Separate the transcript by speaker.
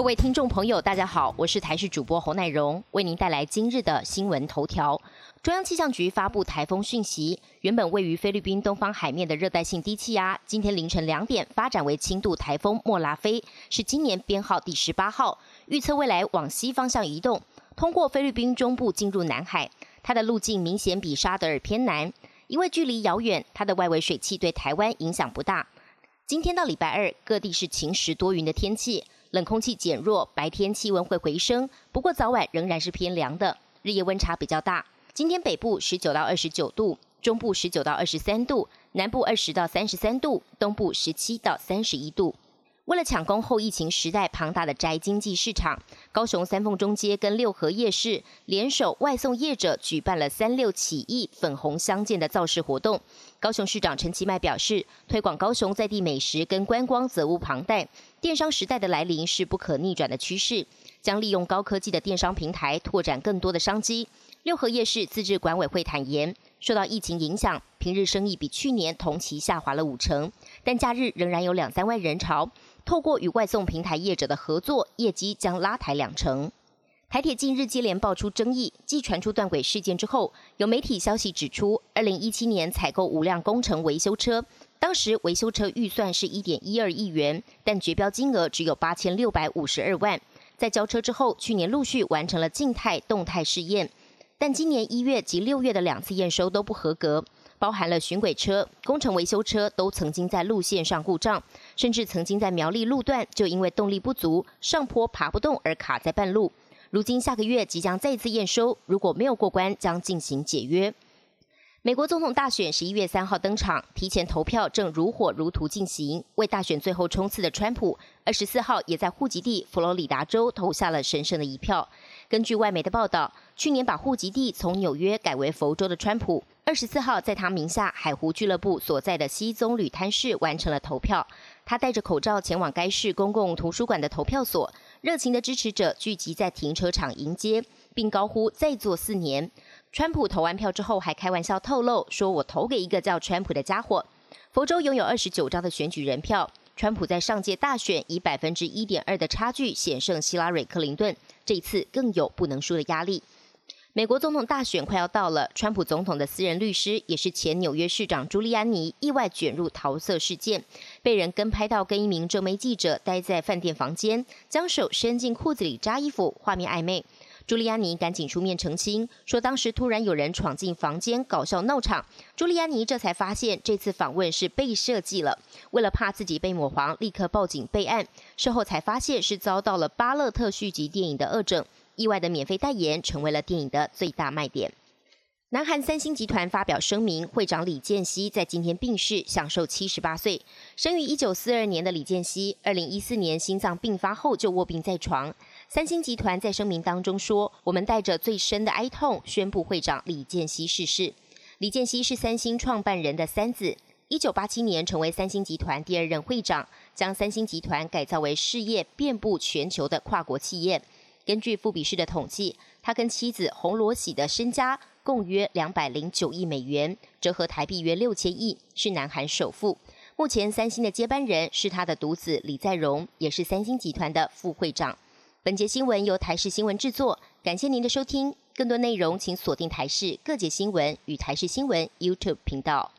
Speaker 1: 各位听众朋友，大家好，我是台视主播侯乃荣，为您带来今日的新闻头条。中央气象局发布台风讯息，原本位于菲律宾东方海面的热带性低气压，今天凌晨两点发展为轻度台风莫拉菲，是今年编号第十八号，预测未来往西方向移动，通过菲律宾中部进入南海。它的路径明显比沙德尔偏南，因为距离遥远，它的外围水汽对台湾影响不大。今天到礼拜二，各地是晴时多云的天气。冷空气减弱，白天气温会回升，不过早晚仍然是偏凉的，日夜温差比较大。今天北部十九到二十九度，中部十九到二十三度，南部二十到三十三度，东部十七到三十一度。为了抢攻后疫情时代庞大的宅经济市场，高雄三凤中街跟六合夜市联手外送业者举办了三六起义粉红相间的造势活动。高雄市长陈其迈表示，推广高雄在地美食跟观光责无旁贷。电商时代的来临是不可逆转的趋势，将利用高科技的电商平台拓展更多的商机。六合夜市自治管委会坦言，受到疫情影响，平日生意比去年同期下滑了五成，但假日仍然有两三万人潮。透过与外送平台业者的合作，业绩将拉抬两成。台铁近日接连爆出争议，继传出断轨事件之后，有媒体消息指出，二零一七年采购五辆工程维修车，当时维修车预算是一点一二亿元，但绝标金额只有八千六百五十二万。在交车之后，去年陆续完成了静态、动态试验，但今年一月及六月的两次验收都不合格。包含了巡轨车、工程维修车都曾经在路线上故障，甚至曾经在苗栗路段就因为动力不足、上坡爬不动而卡在半路。如今下个月即将再次验收，如果没有过关，将进行解约。美国总统大选十一月三号登场，提前投票正如火如荼进行。为大选最后冲刺的川普，二十四号也在户籍地佛罗里达州投下了神圣的一票。根据外媒的报道，去年把户籍地从纽约改为佛州的川普。二十四号，在他名下海湖俱乐部所在的西棕榈滩市完成了投票。他戴着口罩前往该市公共图书馆的投票所，热情的支持者聚集在停车场迎接，并高呼“再做四年”。川普投完票之后，还开玩笑透露说：“我投给一个叫川普的家伙。”佛州拥有二十九张的选举人票，川普在上届大选以百分之一点二的差距险胜希拉蕊·克林顿，这次更有不能输的压力。美国总统大选快要到了，川普总统的私人律师，也是前纽约市长朱利安尼，意外卷入桃色事件，被人跟拍到跟一名正媒记者待在饭店房间，将手伸进裤子里扎衣服，画面暧昧。朱利安尼赶紧出面澄清，说当时突然有人闯进房间搞笑闹场。朱利安尼这才发现这次访问是被设计了，为了怕自己被抹黄，立刻报警备案。事后才发现是遭到了巴勒特续集电影的恶整。意外的免费代言成为了电影的最大卖点。南韩三星集团发表声明，会长李健熙在今天病逝，享受七十八岁。生于一九四二年的李健熙，二零一四年心脏病发后就卧病在床。三星集团在声明当中说：“我们带着最深的哀痛，宣布会长李健熙逝世。”李健熙是三星创办人的三子，一九八七年成为三星集团第二任会长，将三星集团改造为事业遍布全球的跨国企业。根据富比士的统计，他跟妻子洪罗喜的身家共约两百零九亿美元，折合台币约六千亿，是南韩首富。目前三星的接班人是他的独子李在镕，也是三星集团的副会长。本节新闻由台视新闻制作，感谢您的收听。更多内容请锁定台视各节新闻与台视新闻 YouTube 频道。